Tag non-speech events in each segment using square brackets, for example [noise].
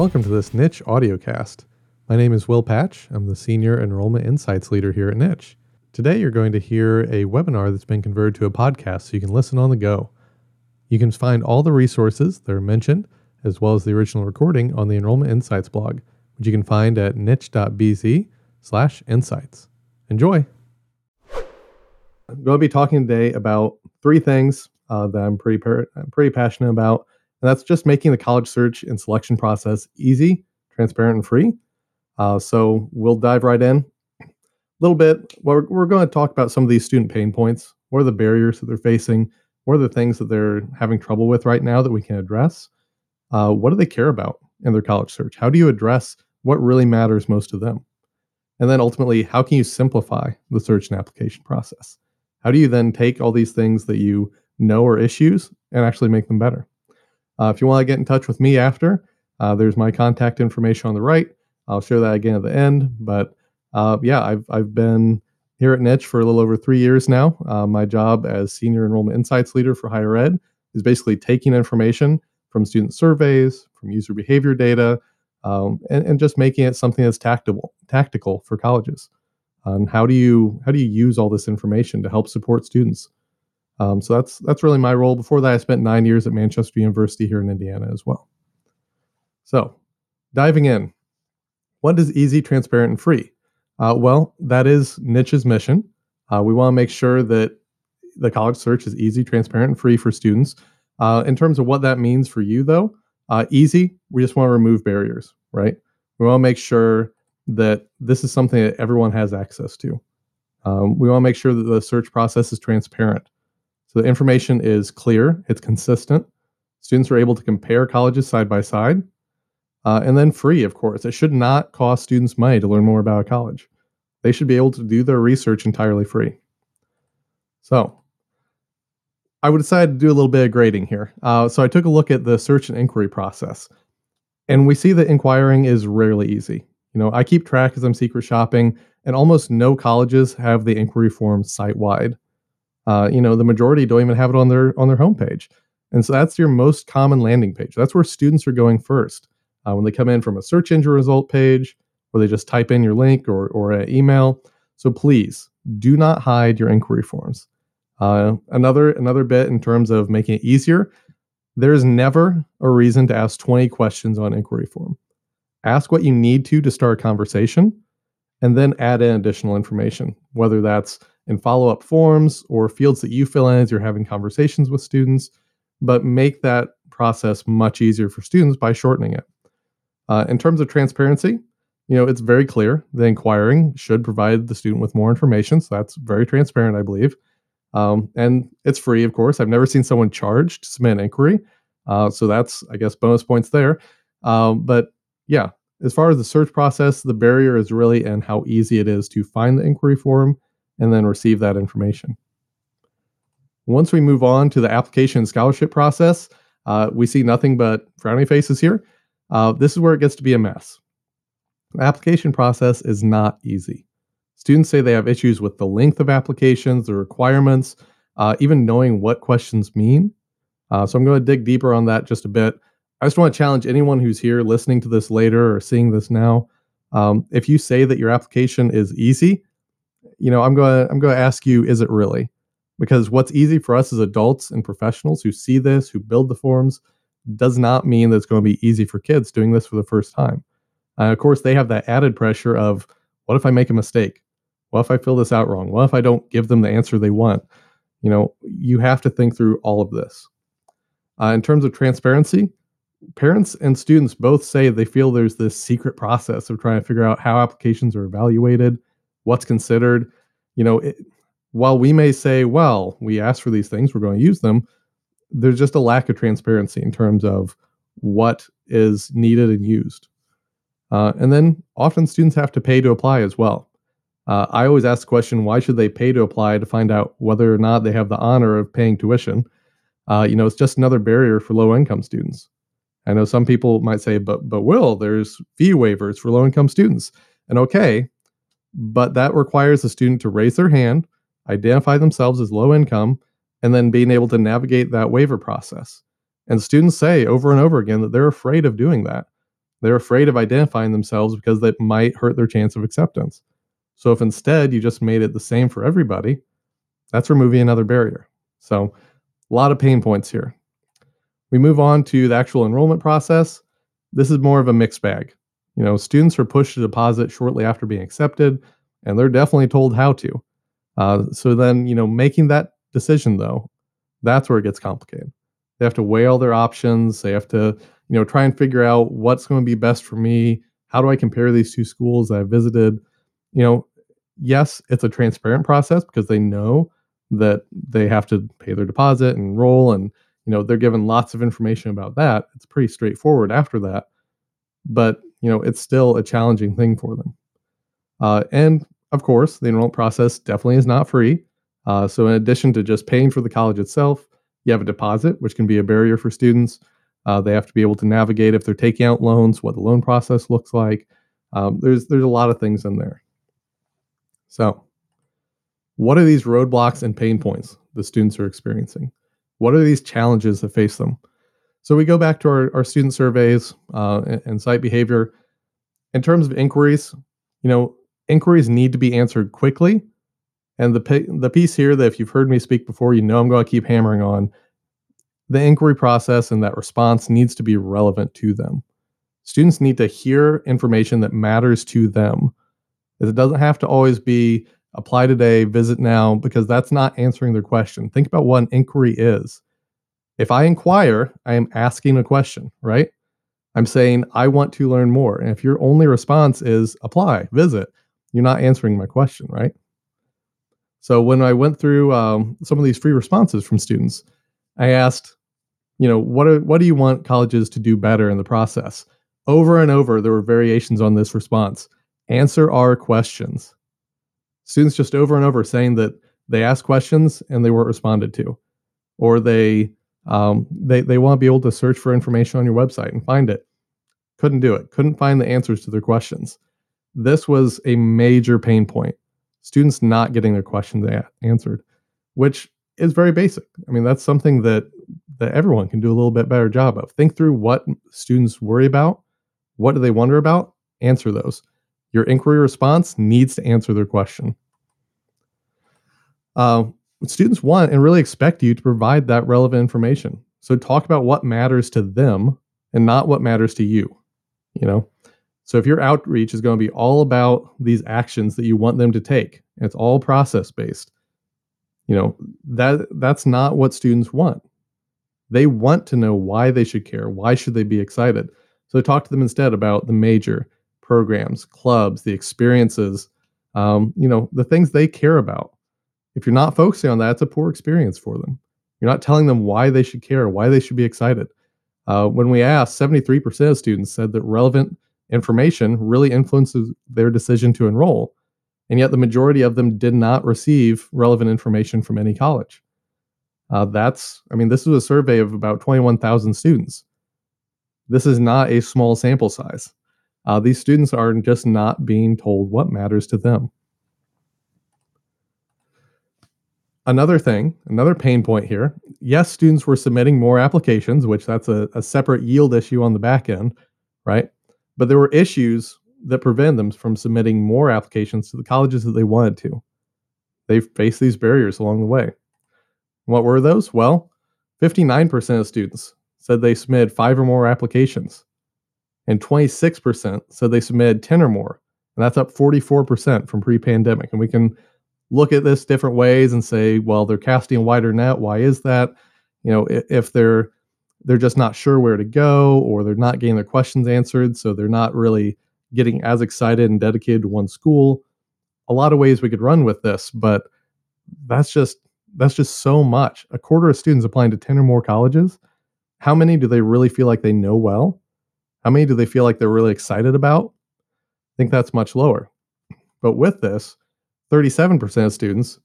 Welcome to this Niche audiocast. My name is Will Patch. I'm the Senior Enrollment Insights Leader here at Niche. Today, you're going to hear a webinar that's been converted to a podcast so you can listen on the go. You can find all the resources that are mentioned, as well as the original recording, on the Enrollment Insights blog, which you can find at niche.bz slash insights. Enjoy! I'm going to be talking today about three things uh, that I'm pretty, I'm pretty passionate about, and that's just making the college search and selection process easy, transparent, and free. Uh, so we'll dive right in. A little bit, we're, we're going to talk about some of these student pain points. What are the barriers that they're facing? What are the things that they're having trouble with right now that we can address? Uh, what do they care about in their college search? How do you address what really matters most to them? And then ultimately, how can you simplify the search and application process? How do you then take all these things that you know are issues and actually make them better? Uh, if you want to get in touch with me after, uh, there's my contact information on the right. I'll share that again at the end. But uh, yeah, I've I've been here at Niche for a little over three years now. Uh, my job as senior enrollment insights leader for higher ed is basically taking information from student surveys, from user behavior data, um, and, and just making it something that's tactical tactical for colleges. Um, how do you how do you use all this information to help support students? Um, so that's that's really my role. Before that, I spent nine years at Manchester University here in Indiana as well. So, diving in, what is easy, transparent, and free? Uh, well, that is Niche's mission. Uh, we want to make sure that the college search is easy, transparent, and free for students. Uh, in terms of what that means for you, though, uh, easy, we just want to remove barriers, right? We want to make sure that this is something that everyone has access to. Um, we want to make sure that the search process is transparent. So the information is clear, it's consistent. Students are able to compare colleges side by side. Uh, and then free, of course. It should not cost students money to learn more about a college. They should be able to do their research entirely free. So I would decide to do a little bit of grading here. Uh, so I took a look at the search and inquiry process. And we see that inquiring is rarely easy. You know, I keep track as I'm secret shopping, and almost no colleges have the inquiry form site wide. Uh, you know, the majority don't even have it on their on their homepage, and so that's your most common landing page. That's where students are going first uh, when they come in from a search engine result page, or they just type in your link or or an email. So please do not hide your inquiry forms. Uh, another another bit in terms of making it easier, there is never a reason to ask 20 questions on inquiry form ask what you need to to start a conversation, and then add in additional information, whether that's in follow up forms or fields that you fill in as you're having conversations with students, but make that process much easier for students by shortening it. Uh, in terms of transparency, you know, it's very clear the inquiring should provide the student with more information. So that's very transparent, I believe. Um, and it's free, of course. I've never seen someone charged to submit an inquiry. Uh, so that's, I guess, bonus points there. Um, but yeah, as far as the search process, the barrier is really in how easy it is to find the inquiry form and then receive that information. Once we move on to the application scholarship process, uh, we see nothing but frowny faces here. Uh, this is where it gets to be a mess. The application process is not easy. Students say they have issues with the length of applications, the requirements, uh, even knowing what questions mean. Uh, so I'm going to dig deeper on that just a bit. I just want to challenge anyone who's here listening to this later or seeing this now. Um, if you say that your application is easy, you know, I'm going to I'm going to ask you, is it really? Because what's easy for us as adults and professionals who see this, who build the forms, does not mean that it's going to be easy for kids doing this for the first time. Uh, of course, they have that added pressure of, what if I make a mistake? What if I fill this out wrong? What if I don't give them the answer they want? You know, you have to think through all of this. Uh, in terms of transparency, parents and students both say they feel there's this secret process of trying to figure out how applications are evaluated, what's considered. You know, it, while we may say, well, we asked for these things, we're going to use them, there's just a lack of transparency in terms of what is needed and used. Uh, and then often students have to pay to apply as well. Uh, I always ask the question, why should they pay to apply to find out whether or not they have the honor of paying tuition? Uh, you know, it's just another barrier for low income students. I know some people might say, but but will there's fee waivers for low income students, and okay, but that requires the student to raise their hand, identify themselves as low income, and then being able to navigate that waiver process. And students say over and over again that they're afraid of doing that. They're afraid of identifying themselves because that might hurt their chance of acceptance. So if instead you just made it the same for everybody, that's removing another barrier. So a lot of pain points here. We move on to the actual enrollment process. This is more of a mixed bag. You know, students are pushed to deposit shortly after being accepted, and they're definitely told how to. Uh, so then, you know, making that decision though, that's where it gets complicated. They have to weigh all their options. They have to, you know, try and figure out what's going to be best for me. How do I compare these two schools that I've visited? You know, yes, it's a transparent process because they know that they have to pay their deposit and enroll and you know they're given lots of information about that it's pretty straightforward after that but you know it's still a challenging thing for them. Uh, and of course the enrollment process definitely is not free. Uh, so in addition to just paying for the college itself you have a deposit which can be a barrier for students. Uh, they have to be able to navigate if they're taking out loans what the loan process looks like. Um, there's there's a lot of things in there. So what are these roadblocks and pain points the students are experiencing? What are these challenges that face them? So we go back to our, our student surveys uh, and, site behavior. In terms of inquiries, you know, inquiries need to be answered quickly. And the the piece here that if you've heard me speak before, you know I'm going to keep hammering on. The inquiry process and that response needs to be relevant to them. Students need to hear information that matters to them. It doesn't have to always be apply today, visit now, because that's not answering their question. Think about what an inquiry is. If I inquire, I am asking a question, right? I'm saying, I want to learn more. And if your only response is apply, visit, you're not answering my question, right? So when I went through um, some of these free responses from students, I asked, you know, what are, what do you want colleges to do better in the process? Over and over, there were variations on this response. Answer our questions students just over and over saying that they asked questions and they weren't responded to, or they um, they they want to be able to search for information on your website and find it. Couldn't do it. Couldn't find the answers to their questions. This was a major pain point. Students not getting their questions answered, which is very basic. I mean, that's something that that everyone can do a little bit better job of. Think through what students worry about, what do they wonder about, answer those. Your inquiry response needs to answer their question. Uh, students want and really expect you to provide that relevant information. So talk about what matters to them and not what matters to you. You know, so if your outreach is going to be all about these actions that you want them to take, it's all process based. You know that that's not what students want. They want to know why they should care. Why should they be excited? So talk to them instead about the major programs, clubs, the experiences, um, you know, the things they care about. If you're not focusing on that, it's a poor experience for them. You're not telling them why they should care, why they should be excited. Uh, when we asked, 73% of students said that relevant information really influences their decision to enroll. And yet the majority of them did not receive relevant information from any college. Uh, that's, I mean, this is a survey of about 21,000 students. This is not a small sample size. Uh, these students are just not being told what matters to them. Another thing, another pain point here. Yes, students were submitting more applications, which that's a, a separate yield issue on the back end, right? But there were issues that prevent them from submitting more applications to the colleges that they wanted to. They faced these barriers along the way. What were those? Well, 59% of students said they submitted five or more applications and 26% said they submitted 10 or more. And that's up 44% from pre pandemic. And we can look at this different ways and say, well, they're casting a wider net. Why is that? You know, if they're they're just not sure where to go or they're not getting their questions answered, so they're not really getting as excited and dedicated to one school. A lot of ways we could run with this, but that's just that's just so much. A quarter of students applying to 10 or more colleges. How many do they really feel like they know well? How many do they feel like they're really excited about? I think that's much lower. But with this, 37% of students,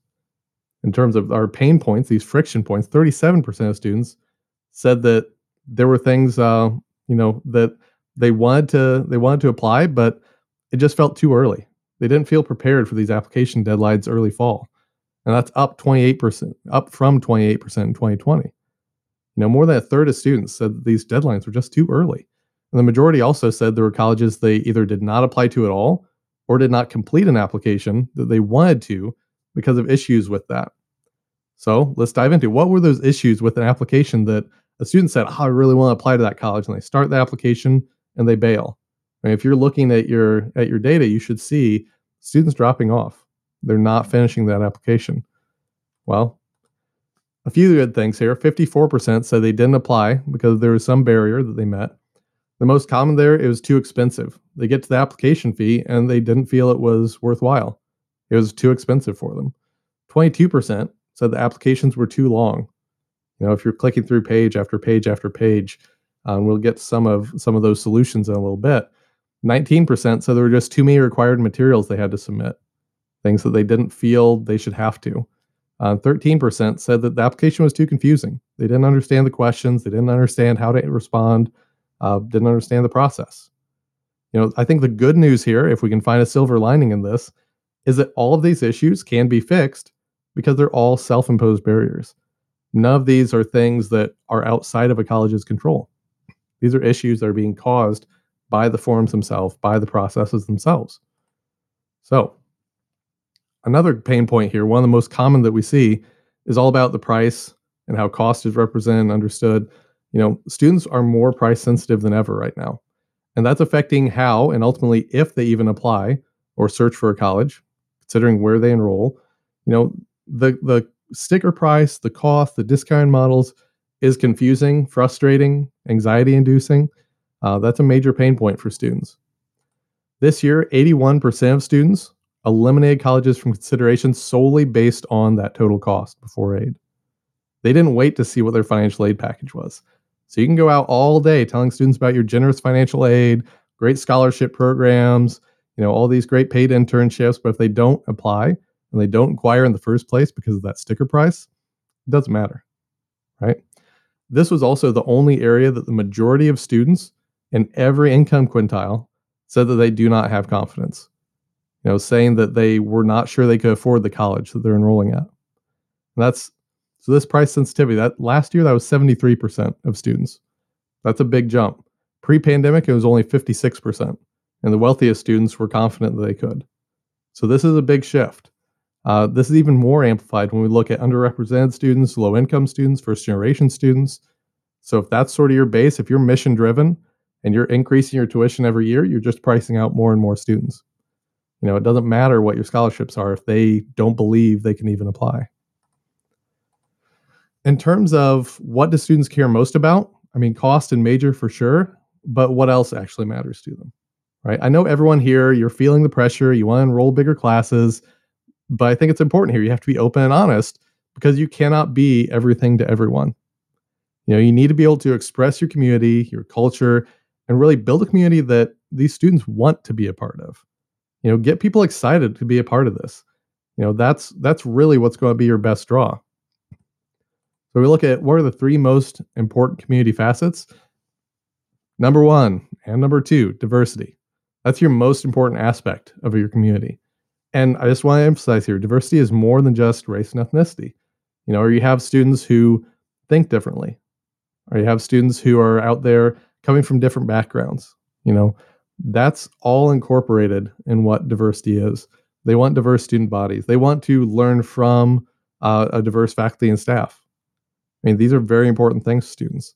in terms of our pain points, these friction points, 37% of students said that there were things, uh, you know, that they wanted to they wanted to apply, but it just felt too early. They didn't feel prepared for these application deadlines early fall, and that's up 28%, up from 28% in 2020. You know, more than a third of students said these deadlines were just too early. And the majority also said there were colleges they either did not apply to at all or did not complete an application that they wanted to because of issues with that. So let's dive into what were those issues with an application that a student said, oh, I really want to apply to that college, and they start the application and they bail. If you're looking at your at your data, you should see students dropping off. They're not finishing that application. Well, a few good things here. 54% said they didn't apply because there was some barrier that they met. The most common there, it was too expensive. They get to the application fee and they didn't feel it was worthwhile. It was too expensive for them. 22% said the applications were too long. You know, if you're clicking through page after page after page, um, we'll get some of some of those solutions in a little bit. 19% said there were just too many required materials they had to submit, things that they didn't feel they should have to. Uh, 13% said that the application was too confusing. They didn't understand the questions, they didn't understand how to respond, uh, didn't understand the process. You know, I think the good news here, if we can find a silver lining in this, is that all of these issues can be fixed because they're all self imposed barriers. None of these are things that are outside of a college's control. These are issues that are being caused by the forms themselves, by the processes themselves. So, another pain point here, one of the most common that we see, is all about the price and how cost is represented and understood. You know, students are more price sensitive than ever right now. And that's affecting how and ultimately if they even apply or search for a college, considering where they enroll. You know, the the sticker price, the cost, the discount models is confusing, frustrating, anxiety inducing. Uh, that's a major pain point for students. This year, 81% of students eliminated colleges from consideration solely based on that total cost before aid. They didn't wait to see what their financial aid package was. So you can go out all day telling students about your generous financial aid, great scholarship programs, you know, all these great paid internships, but if they don't apply and they don't inquire in the first place because of that sticker price, it doesn't matter. Right? This was also the only area that the majority of students in every income quintile said that they do not have confidence. You know, saying that they were not sure they could afford the college that they're enrolling at. And that's so this price sensitivity, that last year that was 73% of students. That's a big jump. Pre-pandemic, it was only 56%. And the wealthiest students were confident that they could. So this is a big shift. Uh, this is even more amplified when we look at underrepresented students, low income students, first generation students. So if that's sort of your base, if you're mission driven, and you're increasing your tuition every year, you're just pricing out more and more students. You know, it doesn't matter what your scholarships are if they don't believe they can even apply. In terms of what do students care most about? I mean, cost and major for sure, but what else actually matters to them? Right? I know everyone here, you're feeling the pressure, you want to enroll bigger classes, but I think it's important here. You have to be open and honest because you cannot be everything to everyone. You know, you need to be able to express your community, your culture, and really build a community that these students want to be a part of. You know, get people excited to be a part of this. You know, that's that's really what's going to be your best draw. So we look at what are the three most important community facets. Number one and number two, diversity. That's your most important aspect of your community. And I just want to emphasize here diversity is more than just race and ethnicity. You know, or you have students who think differently, or you have students who are out there coming from different backgrounds. You know, that's all incorporated in what diversity is. They want diverse student bodies. They want to learn from uh, a diverse faculty and staff. I mean, these are very important things students.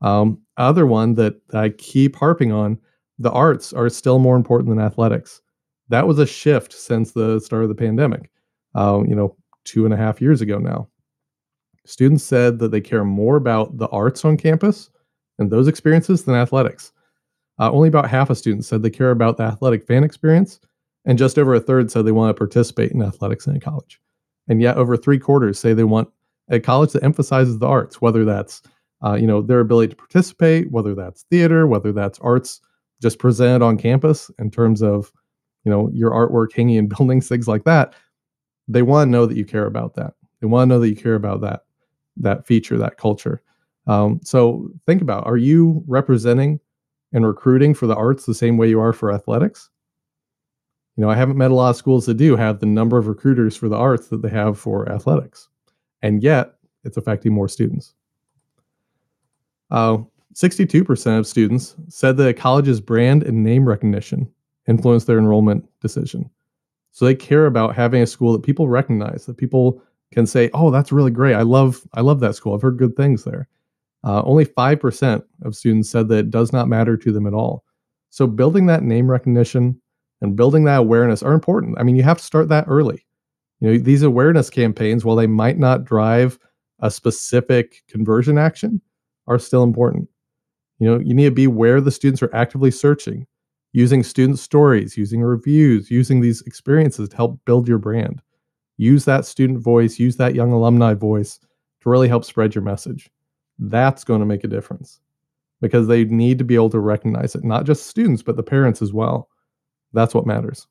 Um, other one that I keep harping on: the arts are still more important than athletics. That was a shift since the start of the pandemic. Uh, you know, two and a half years ago now. Students said that they care more about the arts on campus and those experiences than athletics. Uh, only about half of students said they care about the athletic fan experience, and just over a third said they want to participate in athletics in college. And yet, over three quarters say they want a college that emphasizes the arts, whether that's uh, you know their ability to participate, whether that's theater, whether that's arts just presented on campus in terms of you know your artwork hanging in [laughs] buildings, things like that. They want to know that you care about that. They want to know that you care about that that feature, that culture. Um, so think about are you representing and recruiting for the arts the same way you are for athletics? You know, I haven't met a lot of schools that do have the number of recruiters for the arts that they have for athletics. And yet, it's affecting more students. Uh, 62% of students said that a college's brand and name recognition influenced their enrollment decision. So they care about having a school that people recognize, that people can say, "Oh, that's really great. I love I love that school. I've heard good things there." Uh, only 5% of students said that it does not matter to them at all. So building that name recognition and building that awareness are important. I mean, you have to start that early. You know, these awareness campaigns, while they might not drive a specific conversion action, are still important. You know, you need to be where the students are actively searching, using student stories, using reviews, using these experiences to help build your brand. Use that student voice, use that young alumni voice to really help spread your message. That's going to make a difference because they need to be able to recognize it, not just students, but the parents as well. That's what matters.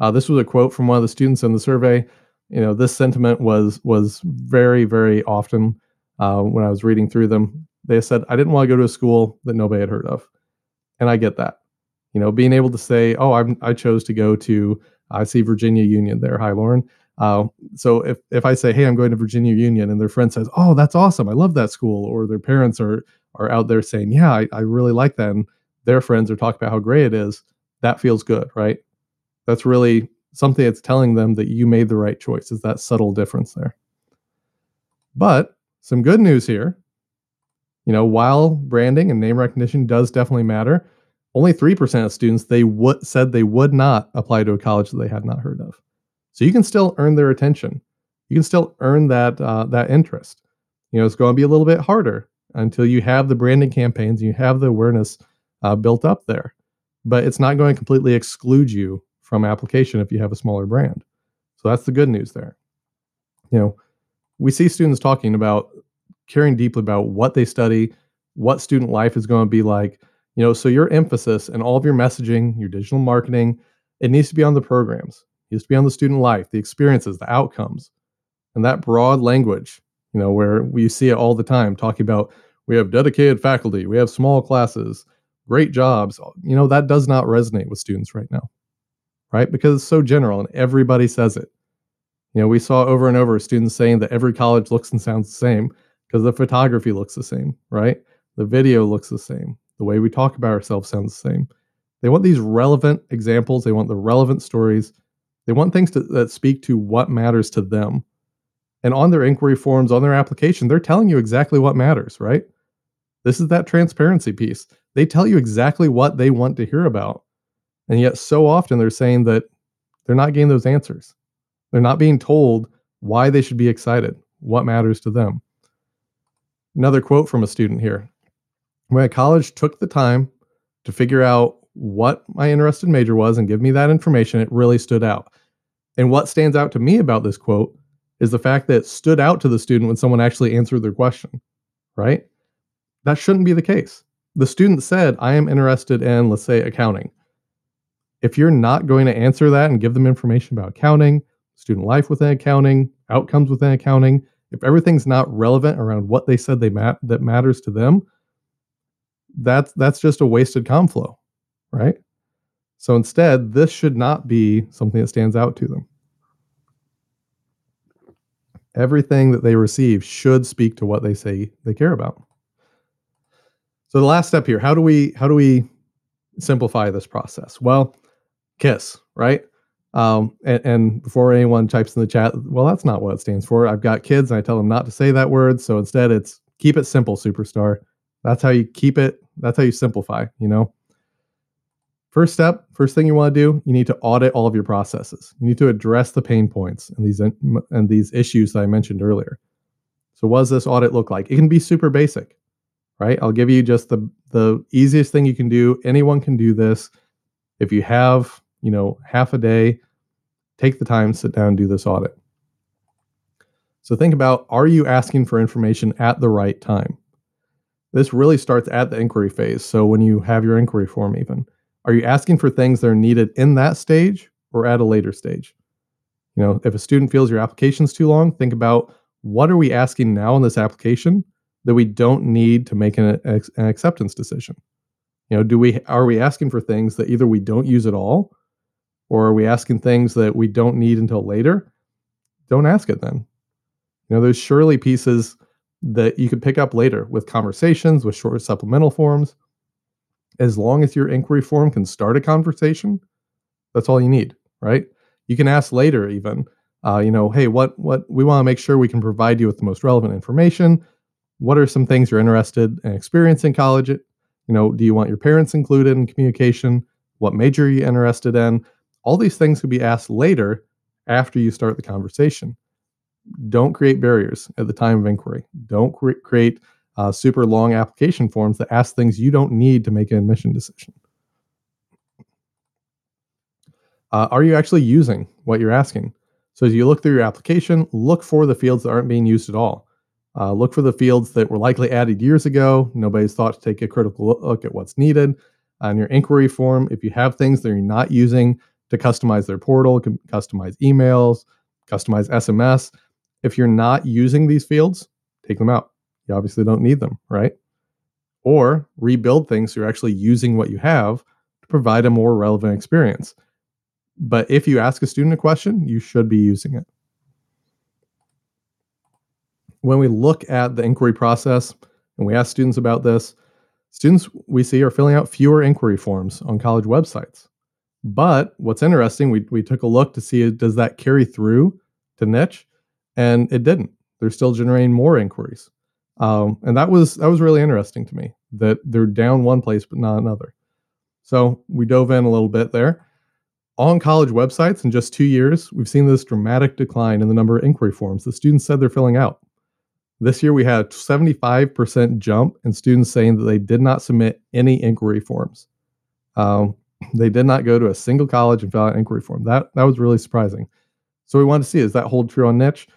Uh, this was a quote from one of the students in the survey. You know, this sentiment was was very, very often uh, when I was reading through them they said I didn't want to go to a school that nobody had heard of, and I get that. You know, being able to say, "Oh, I'm, I chose to go to," I see Virginia Union there. Hi, Lauren. Uh, so if if I say, "Hey, I'm going to Virginia Union," and their friend says, "Oh, that's awesome! I love that school," or their parents are are out there saying, "Yeah, I, I really like that," and their friends are talking about how great it is, that feels good, right? That's really something that's telling them that you made the right choice. Is that subtle difference there? But some good news here you know, while branding and name recognition does definitely matter, only 3% of students they would said they would not apply to a college that they had not heard of. So you can still earn their attention. You can still earn that uh, that interest. You know, it's going to be a little bit harder until you have the branding campaigns you have the awareness uh, built up there. But it's not going to completely exclude you from application if you have a smaller brand. So that's the good news there. You know, we see students talking about caring deeply about what they study, what student life is going to be like. You know, so your emphasis and all of your messaging, your digital marketing, it needs to be on the programs. It needs to be on the student life, the experiences, the outcomes. And that broad language, you know, where we see it all the time talking about we have dedicated faculty, we have small classes, great jobs. You know, that does not resonate with students right now. Right? Because it's so general and everybody says it. You know, we saw over and over students saying that every college looks and sounds the same because the photography looks the same, right? The video looks the same. The way we talk about ourselves sounds the same. They want these relevant examples. They want the relevant stories. They want things to, that speak to what matters to them. And on their inquiry forms, on their application, they're telling you exactly what matters, right? This is that transparency piece. They tell you exactly what they want to hear about. And yet, so often they're saying that they're not getting those answers. They're not being told why they should be excited, what matters to them. Another quote from a student here. My college took the time to figure out what my interested major was and give me that information, it really stood out. And what stands out to me about this quote is the fact that it stood out to the student when someone actually answered their question, right? That shouldn't be the case. The student said, I am interested in, let's say, accounting. If you're not going to answer that and give them information about accounting, student life within accounting, outcomes within accounting, if everything's not relevant around what they said they mat- that matters to them, that's that's just a wasted comm flow, right? So instead, this should not be something that stands out to them. Everything that they receive should speak to what they say they care about. So the last step here, how do we how do we simplify this process? Well, KISS, right? Um, and, and, before anyone types in the chat, well, that's not what it stands for. I've got kids and I tell them not to say that word. So instead, it's keep it simple, superstar. That's how you keep it. That's how you simplify, you know? First step, first thing you want to do, you need to audit all of your processes. You need to address the pain points and these and these issues that I mentioned earlier. So what does this audit look like? It can be super basic, right? I'll give you just the the easiest thing you can do. Anyone can do this. If you have you know, half a day, take the time, sit down, do this audit. So think about are you asking for information at the right time? This really starts at the inquiry phase. So when you have your inquiry form, even, are you asking for things that are needed in that stage or at a later stage? You know, if a student feels your application's too long, think about what are we asking now in this application that we don't need to make an, an acceptance decision? You know, do we are we asking for things that either we don't use at all or are we asking things that we don't need until later? Don't ask it then. You know, there's surely pieces that you could pick up later with conversations, with short supplemental forms. As long as your inquiry form can start a conversation, that's all you need, right? You can ask later, even, uh, you know, hey, what what we want to make sure we can provide you with the most relevant information. What are some things you're interested in experiencing college? You know, do you want your parents included in communication? What major are you interested in? All these things could be asked later after you start the conversation. Don't create barriers at the time of inquiry. Don't cre- create uh, super long application forms that ask things you don't need to make an admission decision. Uh, are you actually using what you're asking? So as you look through your application, look for the fields that aren't being used at all. Uh, look for the fields that were likely added years ago. Nobody's thought to take a critical look at what's needed. On your inquiry form, if you have things that you're not using to customize their portal, customize emails, customize SMS, if you're not using these fields, take them out. You obviously don't need them, right? Or rebuild things so you're actually using what you have to provide a more relevant experience. But if you ask a student a question, you should be using it. When we look at the inquiry process and we ask students about this, students we see are filling out fewer inquiry forms on college websites. But what's interesting, we, we took a look to see does that carry through to niche, and it didn't. They're still generating more inquiries, um, and that was that was really interesting to me that they're down one place but not another. So we dove in a little bit there on college websites in just two years, we've seen this dramatic decline in the number of inquiry forms the students said they're filling out. This year, we had a 75% jump in students saying that they did not submit any inquiry forms. Um, they did not go to a single college and fill out an inquiry form. That that was really surprising. So we wanted to see is that hold true on niche,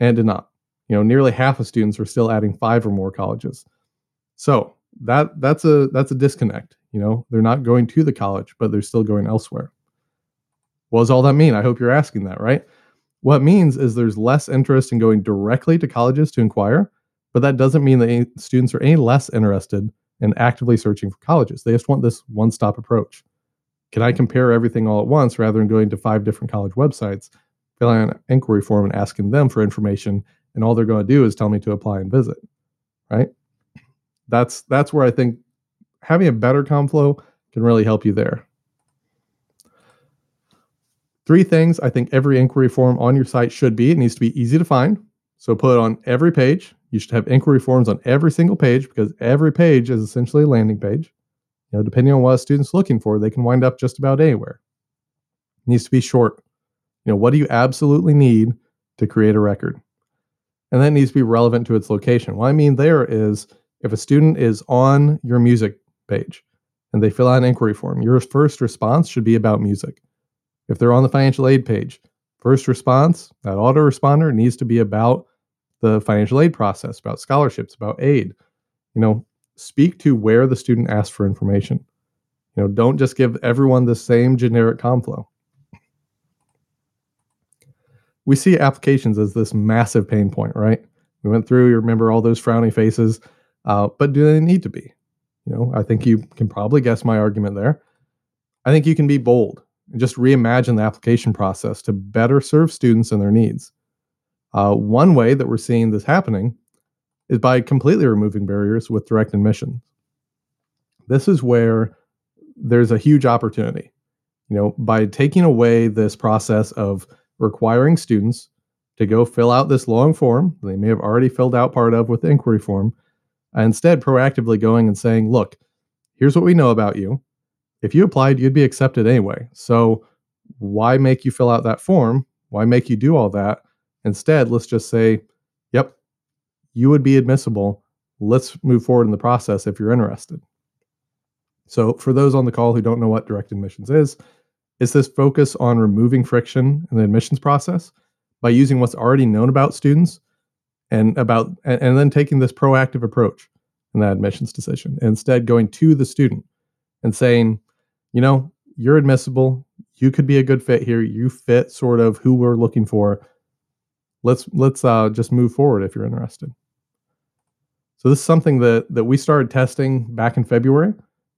and did not. You know, nearly half of students are still adding five or more colleges. So that that's a that's a disconnect. You know, they're not going to the college, but they're still going elsewhere. What does all that mean? I hope you're asking that, right? What means is there's less interest in going directly to colleges to inquire, but that doesn't mean that students are any less interested in actively searching for colleges. They just want this one stop approach. Can I compare everything all at once rather than going to five different college websites, filling out an inquiry form and asking them for information, and all they're going to do is tell me to apply and visit, right? That's that's where I think having a better comm flow can really help you there. Three things I think every inquiry form on your site should be. It needs to be easy to find. So put it on every page. You should have inquiry forms on every single page because every page is essentially a landing page. Know, depending on what a student's looking for, they can wind up just about anywhere. It needs to be short. You know, what do you absolutely need to create a record? And that needs to be relevant to its location. What I mean there is if a student is on your music page and they fill out an inquiry form, your first response should be about music. If they're on the financial aid page, first response, that autoresponder needs to be about the financial aid process, about scholarships, about aid. You know, speak to where the student asked for information. You know, don't just give everyone the same generic comm flow. We see applications as this massive pain point, right? We went through, you remember all those frowny faces, uh, but do they need to be? You know, I think you can probably guess my argument there. I think you can be bold and just reimagine the application process to better serve students and their needs. Uh, one way that we're seeing this happening is by completely removing barriers with direct admissions. This is where there's a huge opportunity. You know, by taking away this process of requiring students to go fill out this long form they may have already filled out part of with the inquiry form, instead proactively going and saying, look, here's what we know about you if you applied, you'd be accepted anyway. So why make you fill out that form? Why make you do all that? Instead, let's just say, you would be admissible. Let's move forward in the process if you're interested. So, for those on the call who don't know what direct admissions is, is this focus on removing friction in the admissions process by using what's already known about students and about and, and then taking this proactive approach in that admissions decision. Instead, going to the student and saying, you know, you're admissible. You could be a good fit here. You fit sort of who we're looking for. Let's let's uh, just move forward if you're interested. So this is something that that we started testing back in February.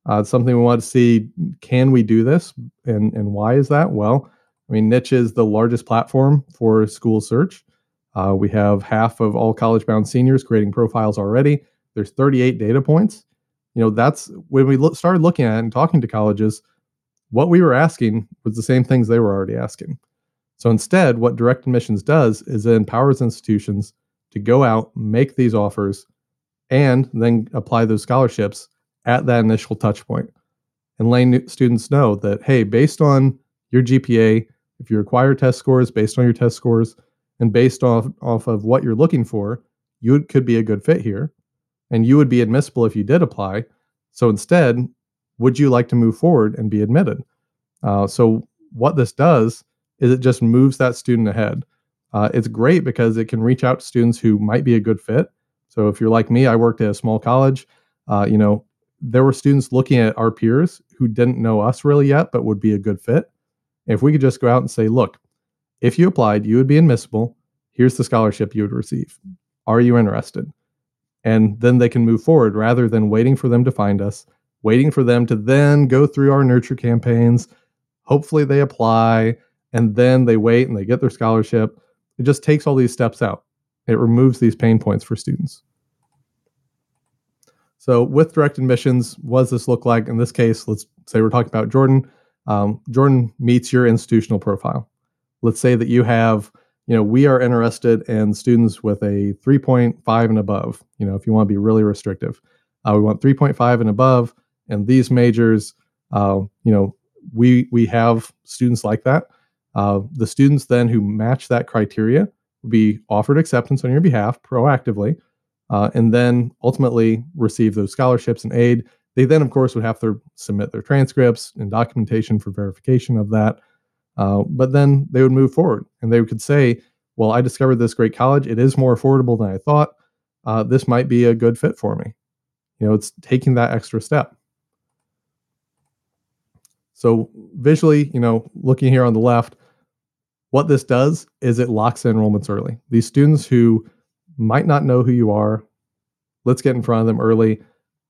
Uh, it's something we want to see. Can we do this, and and why is that? Well, I mean, Niche is the largest platform for school search. Uh, we have half of all college bound seniors creating profiles already. There's 38 data points. You know, that's when we look, started looking at and talking to colleges, what we were asking was the same things they were already asking. So instead, what direct admissions does is it empowers institutions to go out, make these offers, and then apply those scholarships at that initial touch point and letting students know that, hey, based on your GPA, if you require test scores, based on your test scores, and based off, off of what you're looking for, you could be a good fit here and you would be admissible if you did apply. So instead, would you like to move forward and be admitted? Uh, so what this does is it just moves that student ahead. Uh, it's great because it can reach out to students who might be a good fit. So if you're like me, I worked at a small college. Uh, you know, there were students looking at our peers who didn't know us really yet, but would be a good fit. If we could just go out and say, look, if you applied, you would be admissible. Here's the scholarship you would receive. Are you interested? And then they can move forward rather than waiting for them to find us, waiting for them to then go through our nurture campaigns. Hopefully they apply and then they wait and they get their scholarship. It just takes all these steps out. It removes these pain points for students. So, with direct admissions, what does this look like? In this case, let's say we're talking about Jordan. Um, Jordan meets your institutional profile. Let's say that you have, you know, we are interested in students with a 3.5 and above. You know, if you want to be really restrictive, uh, we want 3.5 and above, and these majors. Uh, you know, we we have students like that. Uh, the students then who match that criteria be offered acceptance on your behalf proactively uh, and then ultimately receive those scholarships and aid. They then, of course, would have to submit their transcripts and documentation for verification of that. Uh, but then they would move forward and they could say, Well, I discovered this great college. It is more affordable than I thought. Uh, this might be a good fit for me. You know, it's taking that extra step. So, visually, you know, looking here on the left, what this does is it locks enrollments early. These students who might not know who you are. Let's get in front of them early,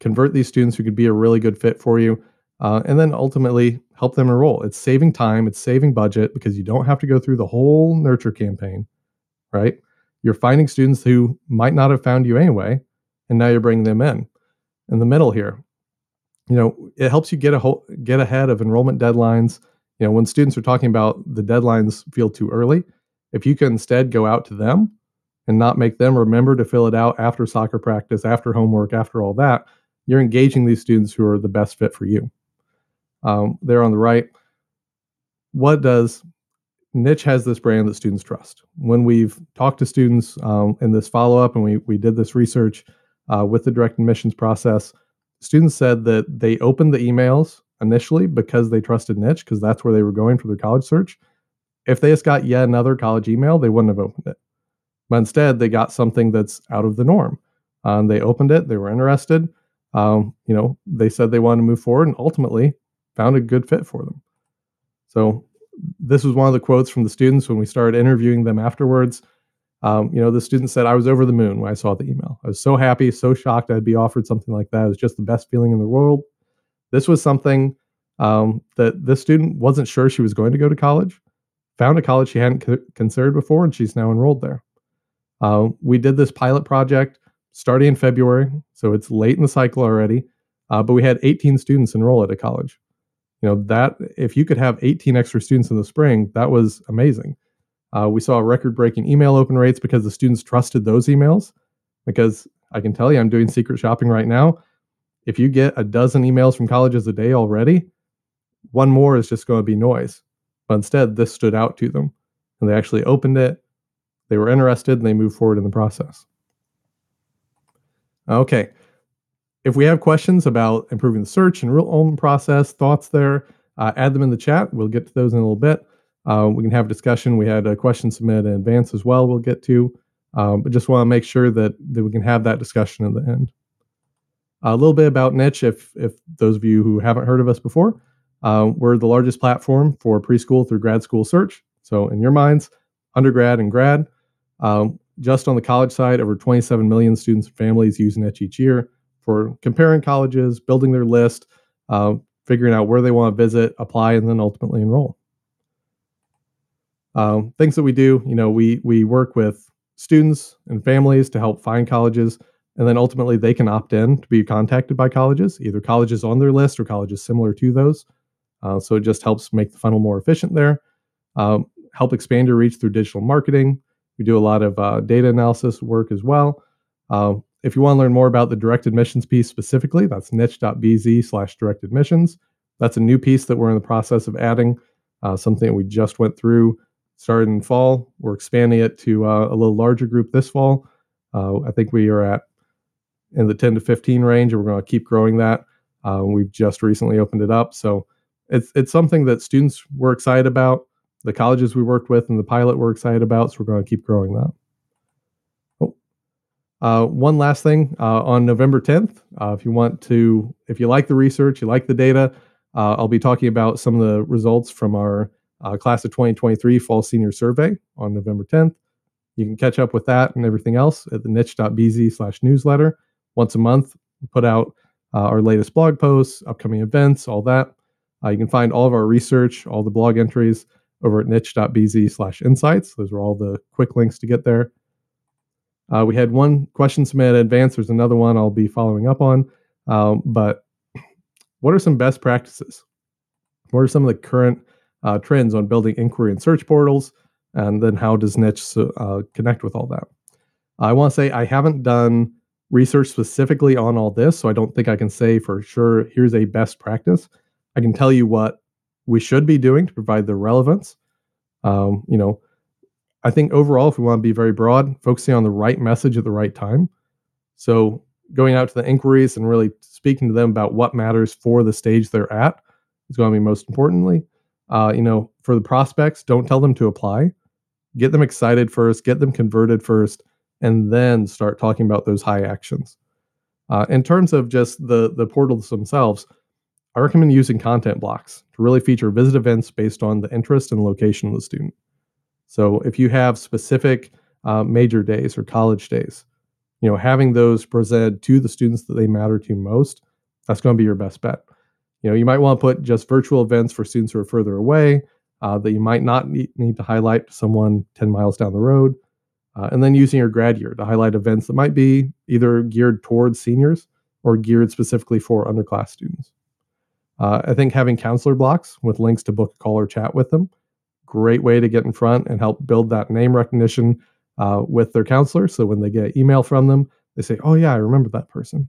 convert these students who could be a really good fit for you, uh, and then ultimately help them enroll. It's saving time, it's saving budget because you don't have to go through the whole nurture campaign, right? You're finding students who might not have found you anyway, and now you're bringing them in. In the middle here, you know, it helps you get a get ahead of enrollment deadlines. You know, when students are talking about the deadlines feel too early, if you can instead go out to them and not make them remember to fill it out after soccer practice, after homework, after all that, you're engaging these students who are the best fit for you. Um, there on the right, what does Niche has this brand that students trust. When we've talked to students um, in this follow up and we, we did this research uh, with the direct admissions process, students said that they opened the emails initially because they trusted Niche because that's where they were going for their college search. If they just got yet another college email, they wouldn't have opened it. But instead, they got something that's out of the norm. Um, they opened it, they were interested. Um, you know, they said they wanted to move forward and ultimately found a good fit for them. So, this was one of the quotes from the students when we started interviewing them afterwards. Um, you know, the student said, I was over the moon when I saw the email. I was so happy, so shocked I'd be offered something like that. It was just the best feeling in the world. This was something um, that this student wasn't sure she was going to go to college, found a college she hadn't considered before, and she's now enrolled there. Uh, we did this pilot project starting in February, so it's late in the cycle already. Uh, but we had 18 students enroll at a college. You know that if you could have 18 extra students in the spring, that was amazing. Uh, we saw record-breaking email open rates because the students trusted those emails. Because I can tell you, I'm doing secret shopping right now. If you get a dozen emails from colleges a day already, one more is just going to be noise. But instead, this stood out to them, and they actually opened it they were interested and they moved forward in the process. Okay. If we have questions about improving the search and enrollment process, thoughts there, uh, add them in the chat. We'll get to those in a little bit. Uh, we can have a discussion. We had a question submitted in advance as well. We'll get to, um, but just want to make sure that that we can have that discussion at the end. A little bit about Niche, if if those of you who haven't heard of us before, uh, we're the largest platform for preschool through grad school search. So in your minds, undergrad and grad, um, just on the college side, over 27 million students and families use Niche each year for comparing colleges, building their list, uh, figuring out where they want to visit, apply, and then ultimately enroll. Um, things that we do, you know, we we work with students and families to help find colleges. And then ultimately, they can opt in to be contacted by colleges, either colleges on their list or colleges similar to those. Uh, so it just helps make the funnel more efficient there. Um, help expand your reach through digital marketing. We do a lot of uh, data analysis work as well. Uh, if you want to learn more about the direct admissions piece specifically, that's niche.bz slash direct admissions. That's a new piece that we're in the process of adding, uh, something that we just went through, started in fall. We're expanding it to uh, a little larger group this fall. Uh, I think we are at in the 10 to 15 range, and we're going to keep growing that. Uh, we've just recently opened it up. So it's, it's something that students were excited about the colleges we worked with and the pilot we're excited about. So we're going to keep growing that. Oh. Uh, one last thing uh, on November 10th, uh, if you want to, if you like the research, you like the data, uh, I'll be talking about some of the results from our class of 2023 fall senior survey on November 10th. You can catch up with that and everything else at the niche.bz slash newsletter. Once a month, we put out uh, our latest blog posts, upcoming events, all that. you can find all of our research, all the blog entries, over at niche.bz slash insights. Those are all the quick links to get there. Uh, we had one question submitted in advance. There's another one I'll be following up on. Um, but [clears throat] what are some best practices? What are some of the current uh, trends on building inquiry and search portals? And then how does niche uh, connect with all that? I want to say I haven't done research specifically on all this, so I don't think I can say for sure here's a best practice. I can tell you what we should be doing to provide the relevance. Um, you know, I think overall, if we want to be very broad, focusing on the right message at the right time. So going out to the inquiries and really speaking to them about what matters for the stage they're at is going to be most importantly. Uh, you know, for the prospects, don't tell them to apply. Get them excited first, get them converted first, and then start talking about those high actions. Uh, in terms of just the the portals themselves, I recommend using content blocks to really feature visit events based on the interest and location of the student. So if you have specific uh, major days or college days, you know, having those presented to the students that they matter to most, that's going to be your best bet. You know, you might want to put just virtual events for students who are further away uh, that you might not need, need, to highlight to someone 10 miles down the road. Uh, and then using your grad year to highlight events that might be either geared towards seniors or geared specifically for underclass students. Uh, I think having counselor blocks with links to book a call or chat with them, great way to get in front and help build that name recognition uh, with their counselor. So when they get email from them, they say, "Oh yeah, I remember that person."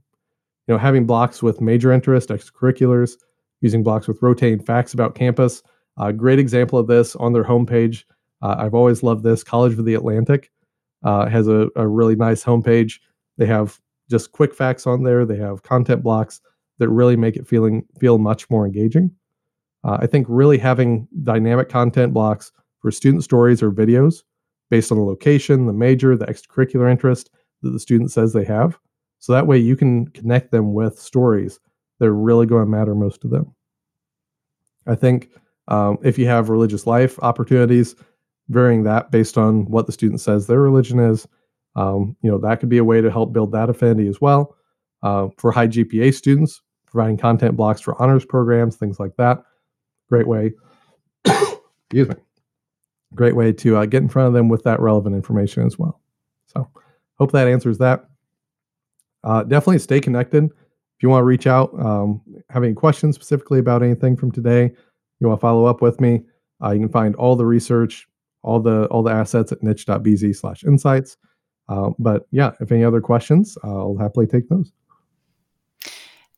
You know, having blocks with major interest, extracurriculars, using blocks with rotating facts about campus. A uh, great example of this on their homepage. Uh, I've always loved this. College of the Atlantic uh, has a, a really nice homepage. They have just quick facts on there. They have content blocks that really make it feeling feel much more engaging. Uh, I think really having dynamic content blocks for student stories or videos based on the location, the major, the extracurricular interest that the student says they have. So that way you can connect them with stories that are really going to matter most to them. I think um, if you have religious life opportunities, varying that based on what the student says their religion is, um, you know, that could be a way to help build that affinity as well. Uh, for high GPA students, providing content blocks for honors programs, things like that. Great way, [coughs] excuse me, great way to uh, get in front of them with that relevant information as well. So, hope that answers that. Uh, definitely stay connected. If you want to reach out, um, have any questions specifically about anything from today, you want to follow up with me, uh, you can find all the research, all the all the assets at niche.bz slash insights. Uh, but yeah, if any other questions, I'll happily take those.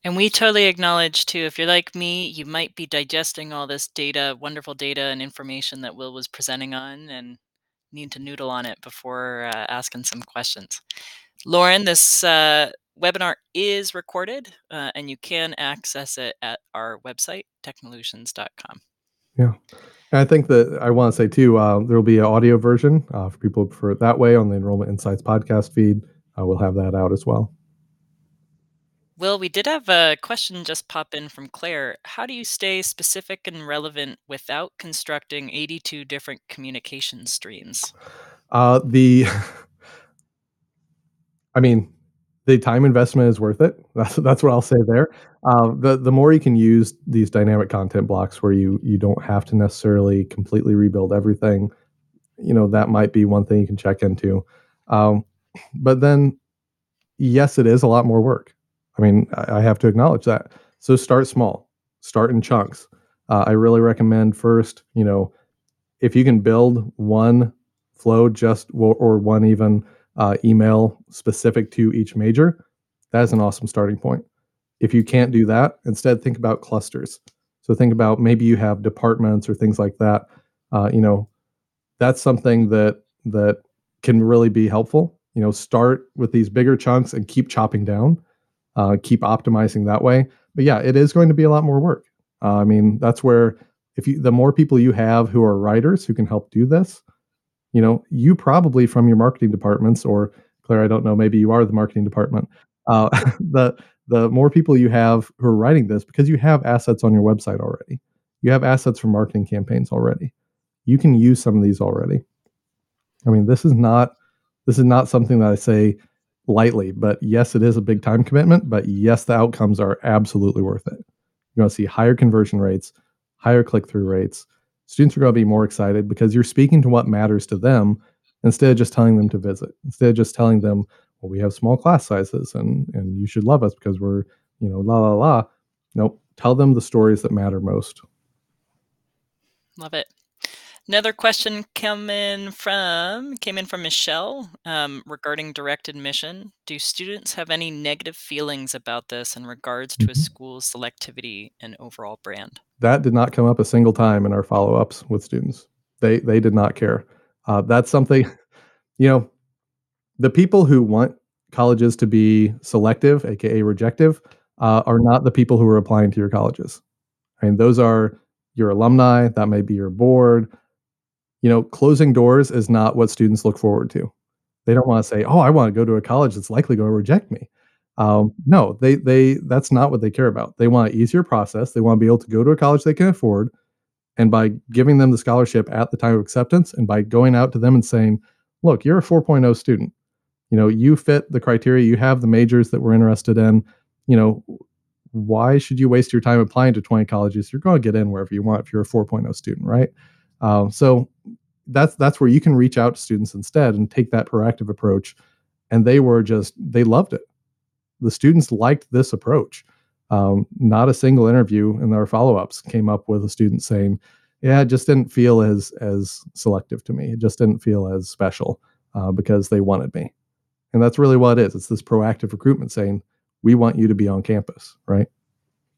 And we totally acknowledge too, if you're like me, you might be digesting all this data, wonderful data and information that Will was presenting on, and need to noodle on it before uh, asking some questions. Lauren, this uh, webinar is recorded uh, and you can access it at our website, technolutions.com. Yeah. I think that I want to say too, uh, there will be an audio version uh, for people who prefer it that way on the Enrollment Insights podcast feed. Uh, we'll have that out as well. Will, we did have a question just pop in from Claire. How do you stay specific and relevant without constructing 82 different communication streams? Uh, the, [laughs] I mean, the time investment is worth it. [laughs] That's that's what I'll say there. Uh, the the more you can use these dynamic content blocks, where you you don't have to necessarily completely rebuild everything, you know that might be one thing you can check into. Um, but then, yes, it is a lot more work. I mean, I, I have to acknowledge that. So start small, start in chunks. Uh, I really recommend first, you know, if you can build one flow just or, or one even uh, email specific to each major, that is an awesome starting point. If you can't do that, instead think about clusters. So think about maybe you have departments or things like that. Uh, you know, that's something that that can really be helpful. You know, start with these bigger chunks and keep chopping down, uh, keep optimizing that way. But yeah, it is going to be a lot more work. Uh, I mean, that's where if you the more people you have who are writers who can help do this, you know, you probably from your marketing departments or Claire, I don't know, maybe you are the marketing department. Uh, [laughs] the the more people you have who are writing this because you have assets on your website already. You have assets for marketing campaigns already. You can use some of these already. I mean, this is not this is not something that I say lightly, but yes, it is a big time commitment, but yes, the outcomes are absolutely worth it. You're going to see higher conversion rates, higher click through rates. Students are going to be more excited because you're speaking to what matters to them instead of just telling them to visit, instead of just telling them, well, we have small class sizes and, and you should love us because we're, you know, la, la, la. Nope. Tell them the stories that matter most. Love it. Another question come in from came in from Michelle um, regarding direct admission. Do students have any negative feelings about this in regards to a Mhm. school's selectivity and overall brand? That did not come up a single time in our follow ups with students. They they did not care. Uh, that's something, [laughs] you know, the people who want colleges to be selective, aka rejective, uh, are not the people who are applying to your colleges. I mean, those are your alumni. That may be your board. You know, closing doors is not what students look forward to. They don't want to say, "Oh, I want to go to a college that's likely going to reject me." Um, no, they they that's not what they care about. They want an easier process. They want to be able to go to a college they can afford, and by giving them the scholarship at the time of acceptance, and by going out to them and saying, "Look, you're a 4.0 student. You know, you fit the criteria. You have the majors that we're interested in. You know, why should you waste your time applying to 20 colleges? You're going to get in wherever you want if you're a 4.0 student, right? Um, so that's that's where you can reach out to students instead and take that proactive approach. And they were just they loved it. The students liked this approach. Um, not a single interview in our follow-ups came up with a student saying, "Yeah, it just didn't feel as as selective to me. It just didn't feel as special uh, because they wanted me." And that's really what it is. It's this proactive recruitment saying, "We want you to be on campus," right?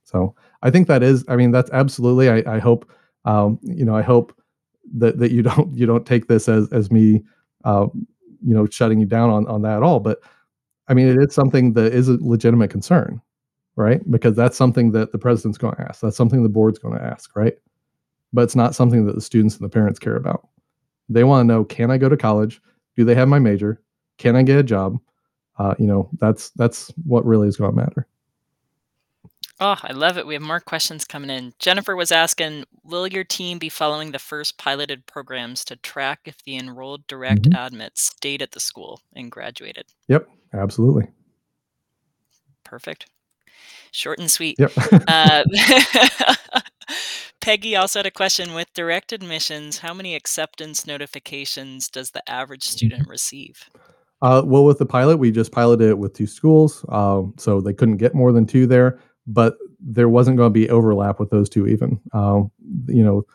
So I think that is. I mean, that's absolutely. I, I hope. Um, you know, I hope that that you [laughs] don't you don't take this as as me, uh, you know, shutting you down on on that at all. But I mean, it is something that is a legitimate concern, right? Because that's something that the president's going to ask. That's something the board's going to ask, right? But it's not something that the students and the parents care about. They want to know: Can I go to college? Do they have my major? Can I get a job? Uh, you know, that's that's what really is going to matter. Oh, I love it. We have more questions coming in. Jennifer was asking, will your team be following the first piloted programs to track if the enrolled direct Mhm. admits stayed at the school and graduated? Yep, absolutely. Perfect. Short and sweet. Yep. [laughs] Uh, [laughs] Peggy also had a question with direct admissions. How many acceptance notifications does the average student receive? Uh, well, with the pilot, we just piloted it with two schools, um, so they couldn't get more than two there. But there wasn't going to be overlap with those two even. Um, you know,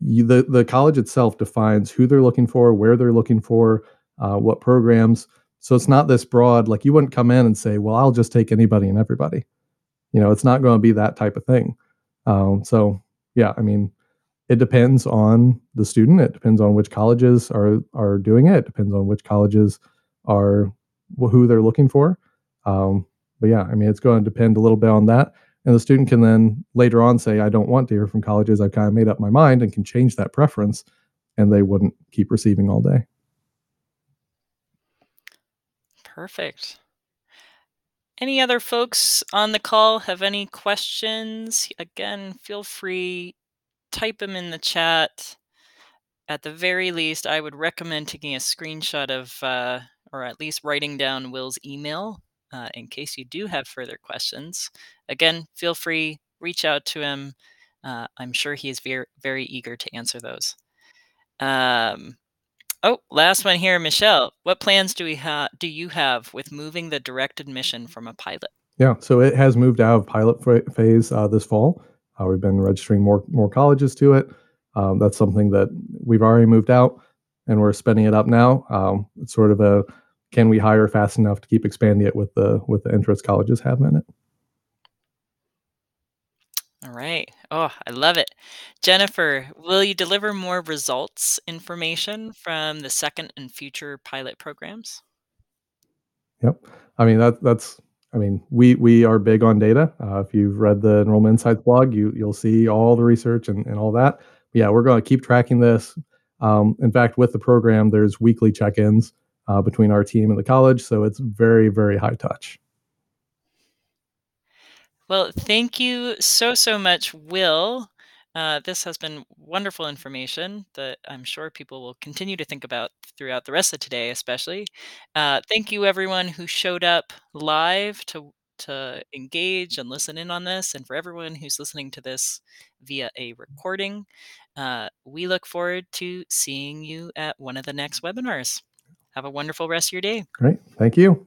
you, the the college itself defines who they're looking for, where they're looking for, uh, what programs. So it's not this broad. Like you wouldn't come in and say, "Well, I'll just take anybody and everybody." You know, it's not going to be that type of thing. Um, so yeah, I mean, it depends on the student. It depends on which colleges are are doing it. It depends on which colleges are who they're looking for. Um, but yeah, I mean, it's going to depend a little bit on that. And the student can then later on say, I don't want to hear from colleges. I've kind of made up my mind and can change that preference, and they wouldn't keep receiving all day. Perfect. Any other folks on the call have any questions? Again, feel free, type them in the chat. At the very least, I would recommend taking a screenshot of, uh, or at least writing down Will's email uh, in case you do have further questions. Again, feel free, reach out to him. Uh, I'm sure he is very, very eager to answer those. Um, Oh, last one here, Michelle. What plans do we have? Do you have with moving the direct admission from a pilot? Yeah, so it has moved out of pilot phase uh, this fall. Uh, we've been registering more more colleges to it. Um, that's something that we've already moved out, and we're spending it up now. Um, it's sort of a can we hire fast enough to keep expanding it with the with the interest colleges have in it. All right. Oh, I love it. Jennifer, will you deliver more results information from the second and future pilot programs? Yep. I mean that that's I mean we we are big on data. Uh, if you've read the Enrollment Insights blog, you you'll see all the research and, and all that. yeah, we're going to keep tracking this. Um, in fact, with the program, there's weekly check-ins uh, between our team and the college, so it's very very high touch. Well, thank you so, so much, Will. Uh, this has been wonderful information that I'm sure people will continue to think about throughout the rest of today, especially. Uh, thank you, everyone who showed up live to to engage and listen in on this, and for everyone who's listening to this via a recording. Uh, we look forward to seeing you at one of the next webinars. Have a wonderful rest of your day. Great. Thank you.